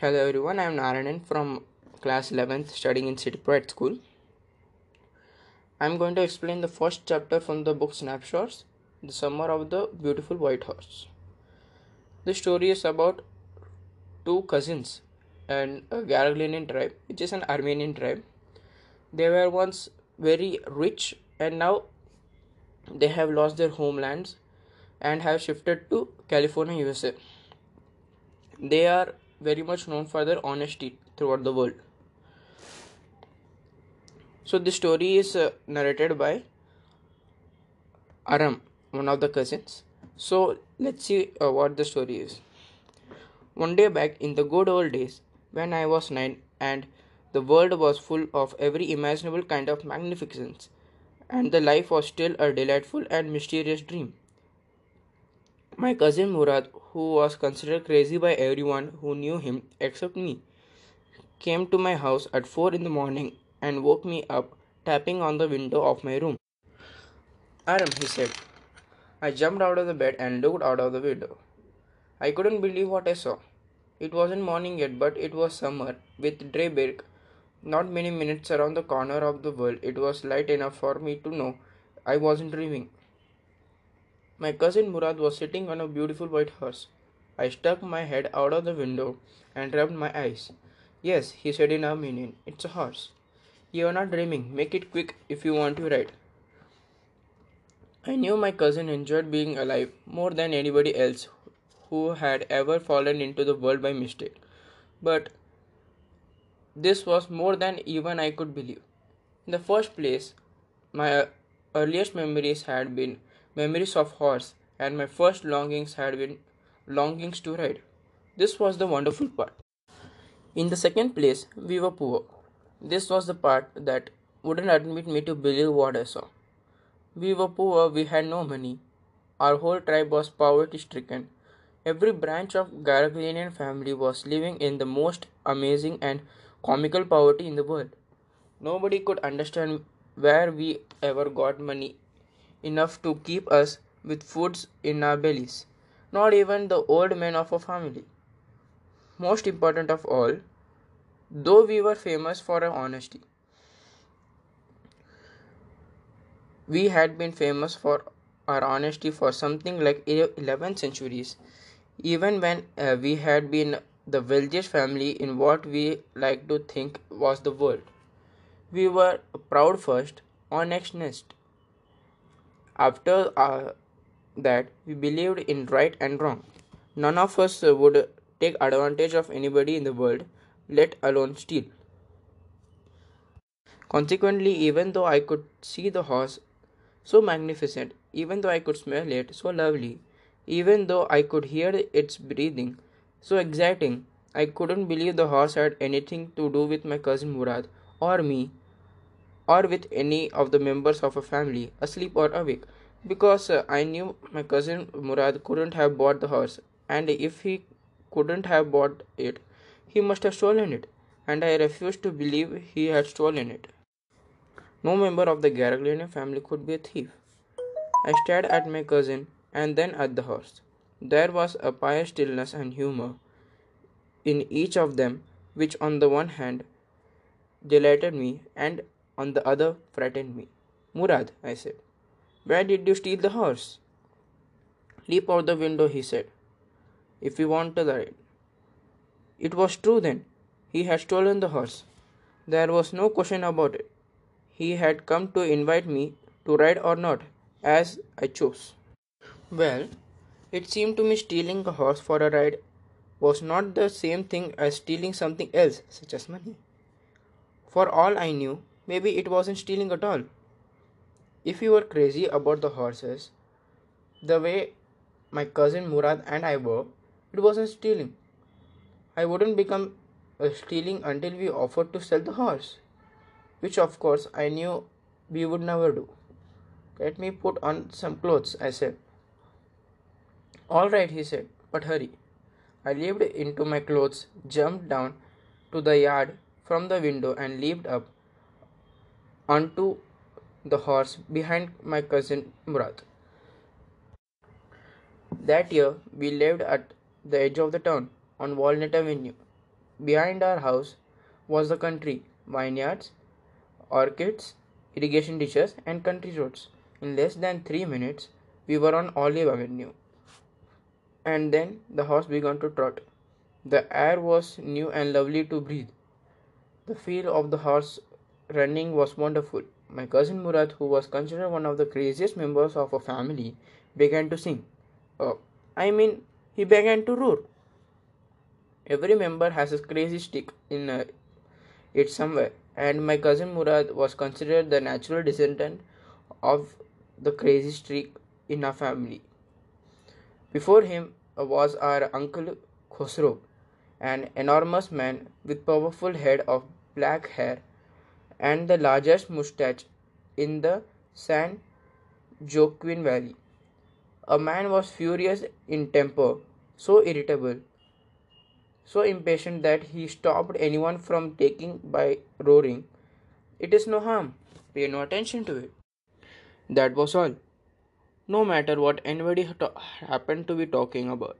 Hello everyone, I am Narayanan from class 11th studying in City Pride School. I am going to explain the first chapter from the book Snapshots, The Summer of the Beautiful White Horse. The story is about two cousins and a Garoghlanian tribe, which is an Armenian tribe. They were once very rich and now they have lost their homelands and have shifted to California, USA. They are very much known for their honesty throughout the world. So this story is uh, narrated by Aram, one of the cousins. So let's see uh, what the story is. One day back in the good old days, when I was nine and the world was full of every imaginable kind of magnificence, and the life was still a delightful and mysterious dream. My cousin Murad, who was considered crazy by everyone who knew him except me, came to my house at 4 in the morning and woke me up, tapping on the window of my room. Aram, he said. I jumped out of the bed and looked out of the window. I couldn't believe what I saw. It wasn't morning yet, but it was summer, with daybreak not many minutes around the corner of the world. It was light enough for me to know I wasn't dreaming. My cousin Murad was sitting on a beautiful white horse. I stuck my head out of the window and rubbed my eyes. Yes, he said in Armenian, it's a horse. You are not dreaming. Make it quick if you want to ride. I knew my cousin enjoyed being alive more than anybody else who had ever fallen into the world by mistake. But this was more than even I could believe. In the first place, my earliest memories had been memories of horse, and my first longings had been longings to ride. This was the wonderful part. In the second place, we were poor. This was the part that wouldn't admit me to believe what I saw. We were poor, we had no money. Our whole tribe was poverty stricken. Every branch of Garoghlanian family was living in the most amazing and comical poverty in the world. Nobody could understand where we ever got money enough to keep us with foods in our bellies, not even the old men of our family. Most important of all, though we were famous for our honesty, we had been famous for our honesty for something like 11 centuries, even when uh, we had been the wealthiest family in what we like to think was the world. We were proud first, honest next. After uh, that, we believed in right and wrong. None of us would take advantage of anybody in the world, let alone steal. Consequently, even though I could see the horse so magnificent, even though I could smell it so lovely, even though I could hear its breathing so exciting, I couldn't believe the horse had anything to do with my cousin Murad or me or with any of the members of a family, asleep or awake, because uh, I knew my cousin Murad couldn't have bought the horse, and if he couldn't have bought it, he must have stolen it, and I refused to believe he had stolen it. No member of the Garoghlanian family could be a thief. I stared at my cousin and then at the horse. There was a pious stillness and humor in each of them, which on the one hand delighted me and on the other frightened me. Murad, I said, where did you steal the horse? Leap out the window, he said, if you want to ride. It was true then. He had stolen the horse. There was no question about it. He had come to invite me to ride or not, as I chose. Well, it seemed to me stealing a horse for a ride was not the same thing as stealing something else, such as money. For all I knew, maybe it wasn't stealing at all. If you were crazy about the horses, the way my cousin Murad and I were, it wasn't stealing. I wouldn't become a stealing until we offered to sell the horse, which of course I knew we would never do. Let me put on some clothes, I said. All right, he said, but hurry. I leaped into my clothes, jumped down to the yard from the window, and leaped up onto the horse behind my cousin Murad. That year, we lived at the edge of the town on Walnut Avenue. behind our house was the country, vineyards, orchards, irrigation ditches, and country roads. In less than three minutes, we were on Olive Avenue. And then the horse began to trot. The air was new and lovely to breathe. The feel of the horse running was wonderful. My cousin Murad, who was considered one of the craziest members of our family, began to sing. Uh, I mean, he began to roar. Every member has a crazy stick in uh, it somewhere, and my cousin Murad was considered the natural descendant of the crazy streak in our family. Before him was our uncle Khosrow, an enormous man with powerful head of black hair and the largest mustache in the San Joaquin Valley. A man was furious in temper, so irritable, so impatient that he stopped anyone from taking by roaring, It is no harm, pay no attention to it. That was all. No matter what anybody happened to be talking about.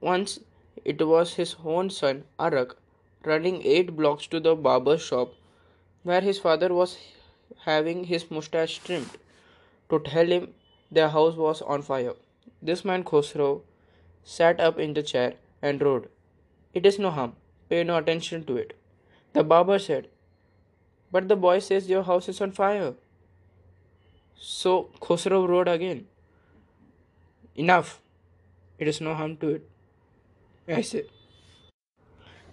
Once it was his own son, Arak, running eight blocks to the barber's shop where his father was having his mustache trimmed to tell him their house was on fire. This man Khosrow sat up in the chair and roared, It is no harm, pay no attention to it. The barber said, But the boy says your house is on fire. So Khosrow roared again, Enough, it is no harm to it. I said.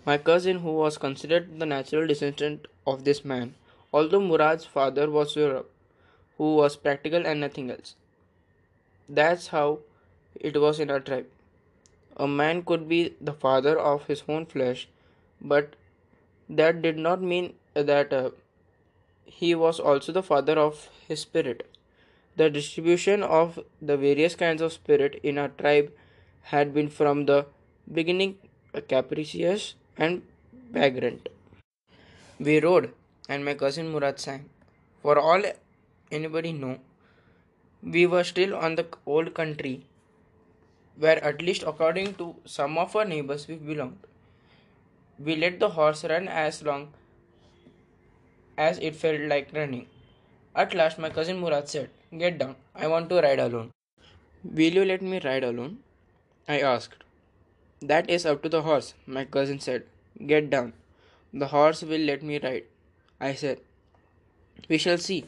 My cousin, who was considered the natural descendant of this man, although Murad's father was Zorab, who was practical and nothing else. That's how it was in our tribe. A man could be the father of his own flesh, but that did not mean that uh, he was also the father of his spirit. The distribution of the various kinds of spirit in our tribe had been from the beginning capricious and vagrant. We rode, and my cousin Murad sang. For all anybody know, we were still on the old country, where at least according to some of our neighbors we belonged. We let the horse run as long as it felt like running. At last, my cousin Murad said, Get down, I want to ride alone. Will you let me ride alone? I asked. That is up to the horse, my cousin said. Get down. The horse will let me ride. I said. We shall see.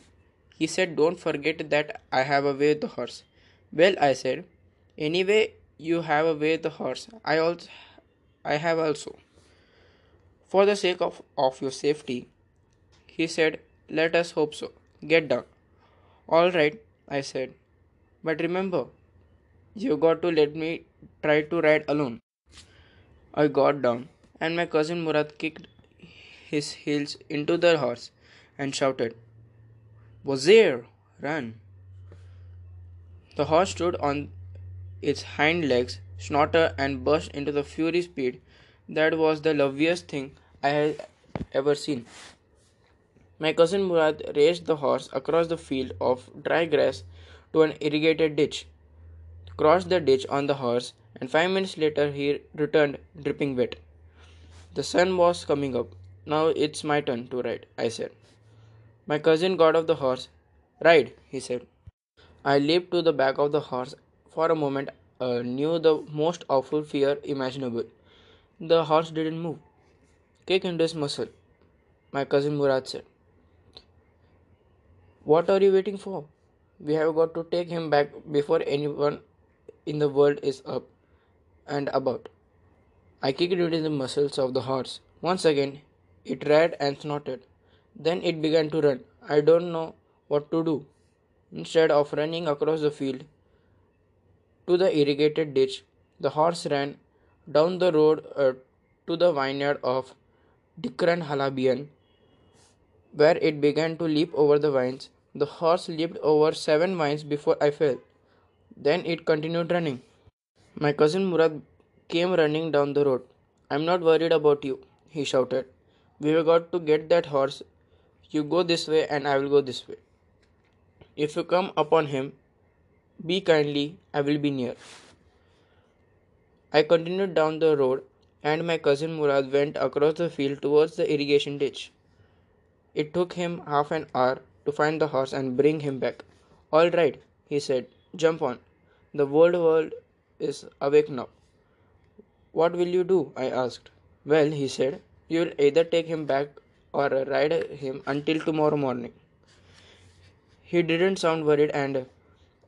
He said, Don't forget that I have a way the horse. Well, I said, Anyway, you have a way with the horse. I also I have also. For the sake of, of your safety, he said, Let us hope so. Get down. All right, I said. But remember, you got to let me try to ride alone. I got down, and my cousin Murad kicked his heels into the horse and shouted, Vazire, run! The horse stood on its hind legs, snorted, and burst into the fury speed that was the loveliest thing I had ever seen. My cousin Murad raced the horse across the field of dry grass to an irrigated ditch, crossed the ditch on the horse, and five minutes later he returned dripping wet. The sun was coming up. Now it's my turn to ride, I said. My cousin got off the horse. Ride, he said. I leaped to the back of the horse. For a moment, I knew the most awful fear imaginable. The horse didn't move. Kick into his muscle, my cousin Murad said. What are you waiting for? We have got to take him back before anyone in the world is up and about. I kicked into the muscles of the horse. Once again, it reared and snorted. Then it began to run. I don't know what to do. Instead of running across the field to the irrigated ditch, the horse ran down the road uh, to the vineyard of Dikran Halabian, where it began to leap over the vines. The horse leaped over seven vines before I fell. Then it continued running. My cousin Murad came running down the road. I'm not worried about you, he shouted. We've got to get that horse. You go this way and I will go this way. If you come upon him, be kindly, I will be near. I continued down the road and my cousin Murad went across the field towards the irrigation ditch. It took him half an hour to find the horse and bring him back. All right, he said, jump on. The old world is awake now. What will you do? I asked. Well, he said, you'll either take him back or ride him until tomorrow morning. He didn't sound worried, and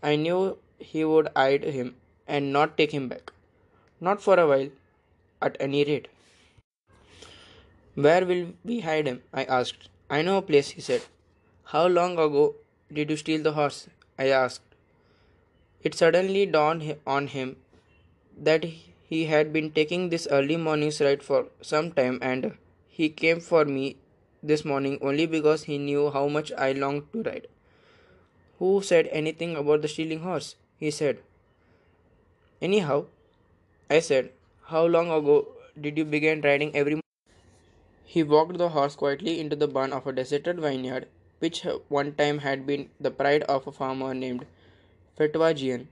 I knew he would hide him and not take him back. Not for a while, at any rate. Where will we hide him? I asked. I know a place, he said. How long ago did you steal the horse? I asked. It suddenly dawned on him that he had been taking this early morning's ride for some time and he came for me this morning only because he knew how much I longed to ride. Who said anything about the stealing horse? He said. Anyhow, I said, How long ago did you begin riding every morning? He walked the horse quietly into the barn of a deserted vineyard, which one time had been the pride of a farmer named Fetvajian.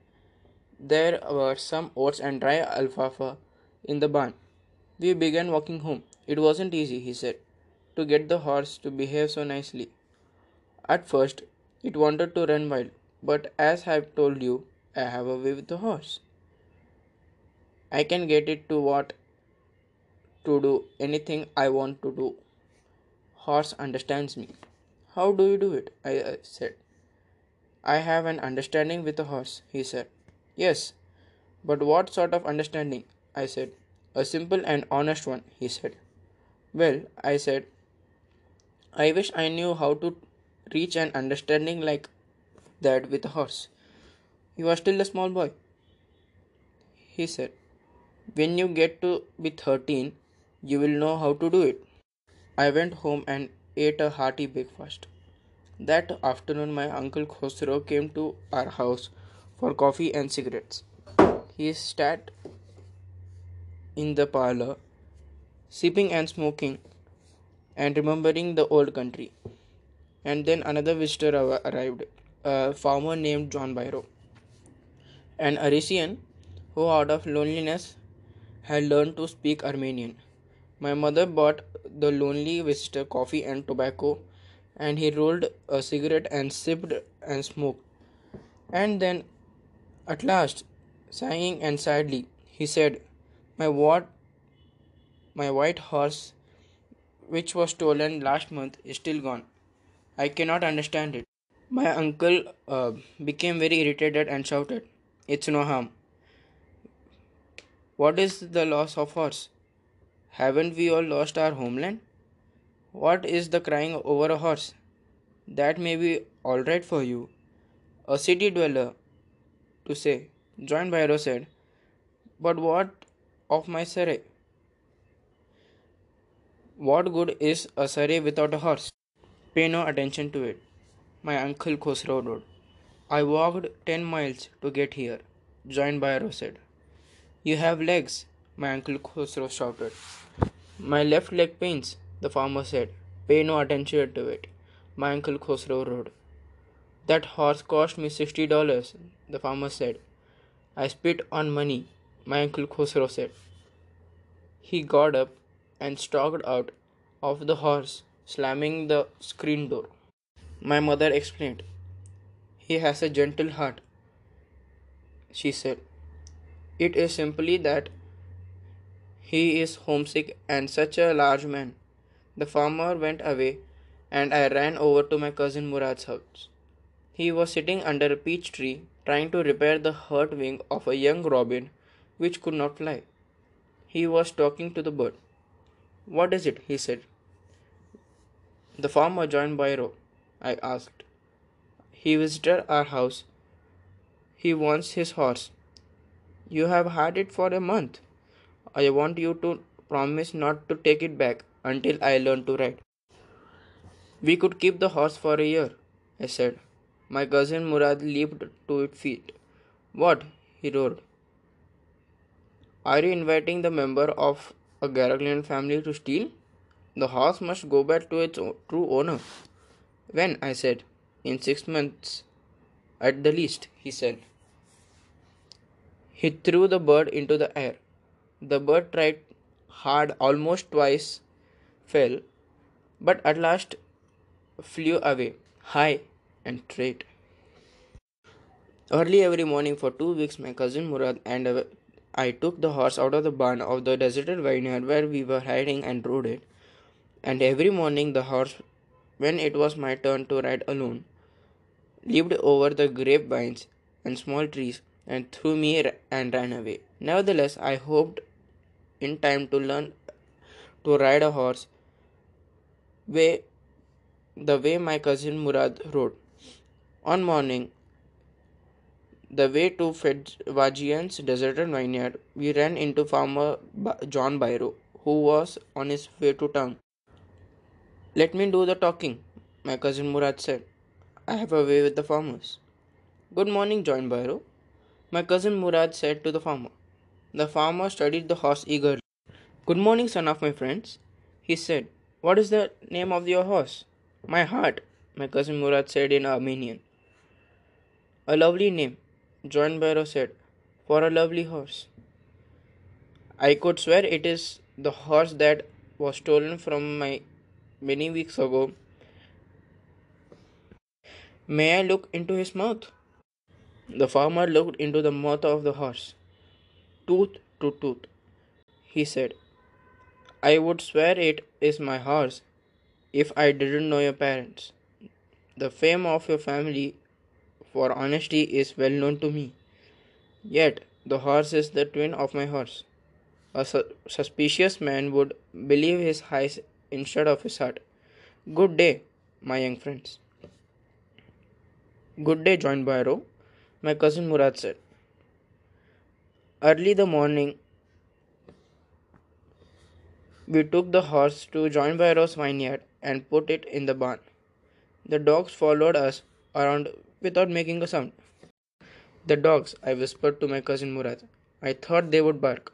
There were some oats and dry alfalfa in the barn. We began walking home. It wasn't easy, he said, to get the horse to behave so nicely. At first, it wanted to run wild, but as I've told you, I have a way with the horse. I can get it to what to do anything I want to do. Horse understands me. How do you do it? I said. I have an understanding with the horse, he said. Yes, but what sort of understanding? I said. A simple and honest one, he said. Well, I said, I wish I knew how to reach an understanding like that with a horse. You are still a small boy. He said, When you get to be 13, you will know how to do it. I went home and ate a hearty breakfast. That afternoon, my uncle Khosrow came to our house for coffee and cigarettes. He sat in the parlor, sipping and smoking, and remembering the old country. And then another visitor arrived, a farmer named John Byro, an Assyrian who, out of loneliness, had learned to speak Armenian. My mother bought the lonely visitor coffee and tobacco, and he rolled a cigarette and sipped and smoked. And then, at last, sighing and sadly, he said, "My what, my white horse, which was stolen last month, is still gone. I cannot understand it." My uncle uh, became very irritated and shouted, "It's no harm. What is the loss of horse? Haven't we all lost our homeland? What is the crying over a horse? That may be all right for you, a city dweller, to say, John Byro said. But what of my surrey? What good is a surrey without a horse? Pay no attention to it. My uncle Khosrow wrote. I walked ten miles to get here, John Byro said. You have legs, my uncle Khosrow shouted. My left leg pains, the farmer said. Pay no attention to it, my uncle Khosrow wrote. That horse cost me sixty dollars, the farmer said. I spit on money, my uncle Khosrow said. He got up and stalked out of the horse, slamming the screen door. My mother explained. He has a gentle heart, she said. It is simply that he is homesick and such a large man. The farmer went away, and I ran over to my cousin Murad's house. He was sitting under a peach tree, trying to repair the hurt wing of a young robin which could not fly. He was talking to the bird. What is it? he said. The farmer John Byro, I asked. He visited our house. He wants his horse. You have had it for a month. I want you to promise not to take it back until I learn to ride. We could keep the horse for a year, I said. My cousin Murad leaped to its feet. What? he roared. Are you inviting the member of a Garoghlanian family to steal? The horse must go back to its true owner. When? I said. In six months, at the least, he said. He threw the bird into the air. The bird tried hard, almost twice fell, but at last flew away, high and straight. Early every morning for two weeks, my cousin Murad and I took the horse out of the barn of the deserted vineyard where we were hiding and rode it. And every morning, the horse, when it was my turn to ride alone, leaped over the grapevines and small trees and threw me and ran away. Nevertheless, I hoped in time to learn to ride a horse way the way my cousin Murad rode. On morning, the way to Vajian's deserted vineyard, we ran into farmer John Byro, who was on his way to town. Let me do the talking, my cousin Murad said. I have a way with the farmers. Good morning, John Byro, my cousin Murad said to the farmer. The farmer studied the horse eagerly. Good morning, son of my friends, he said. What is the name of your horse? My heart, my cousin Murad said in Armenian. A lovely name, John Byro said, for a lovely horse. I could swear it is the horse that was stolen from me many weeks ago. May I look into his mouth? The farmer looked into the mouth of the horse. Tooth to tooth, he said. I would swear it is my horse if I didn't know your parents. The fame of your family for honesty is well known to me. Yet the horse is the twin of my horse. A su- suspicious man would believe his eyes instead of his heart. Good day, my young friends. Good day, John Byro, my cousin Murad said. Early the morning, we took the horse to John Byro's vineyard and put it in the barn. The dogs followed us around without making a sound. The dogs, I whispered to my cousin Murad. I thought they would bark.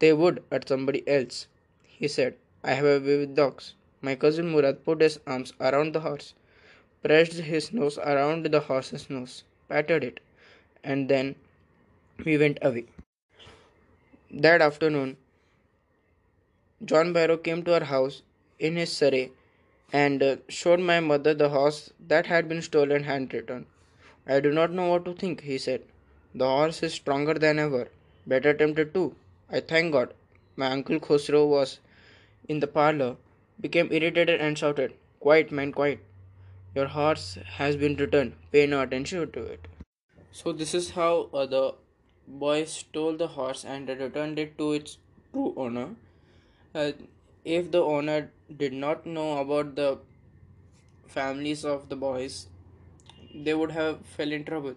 They would at somebody else, he said. I have a way with dogs. My cousin Murad put his arms around the horse, pressed his nose around the horse's nose, patted it, and then we went away. That afternoon, John Byro came to our house in his surrey and uh, showed my mother the horse that had been stolen and returned. I do not know what to think, he said. The horse is stronger than ever, better tempted too. I thank God. My uncle Khosrow was in the parlor, became irritated and shouted, Quiet, man, quiet. Your horse has been returned. Pay no attention to it. So, this is how uh, the boy stole the horse and returned it to its true owner. Uh, if the owner did not know about the families of the boys, they would have fell in trouble.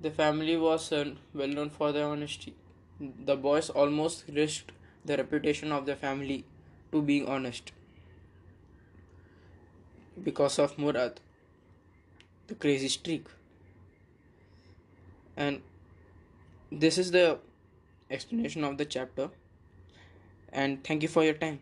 The family was uh, well known for their honesty. The boys almost risked the reputation of the family to being honest because of Murad, the crazy streak. And this is the explanation of the chapter. And thank you for your time.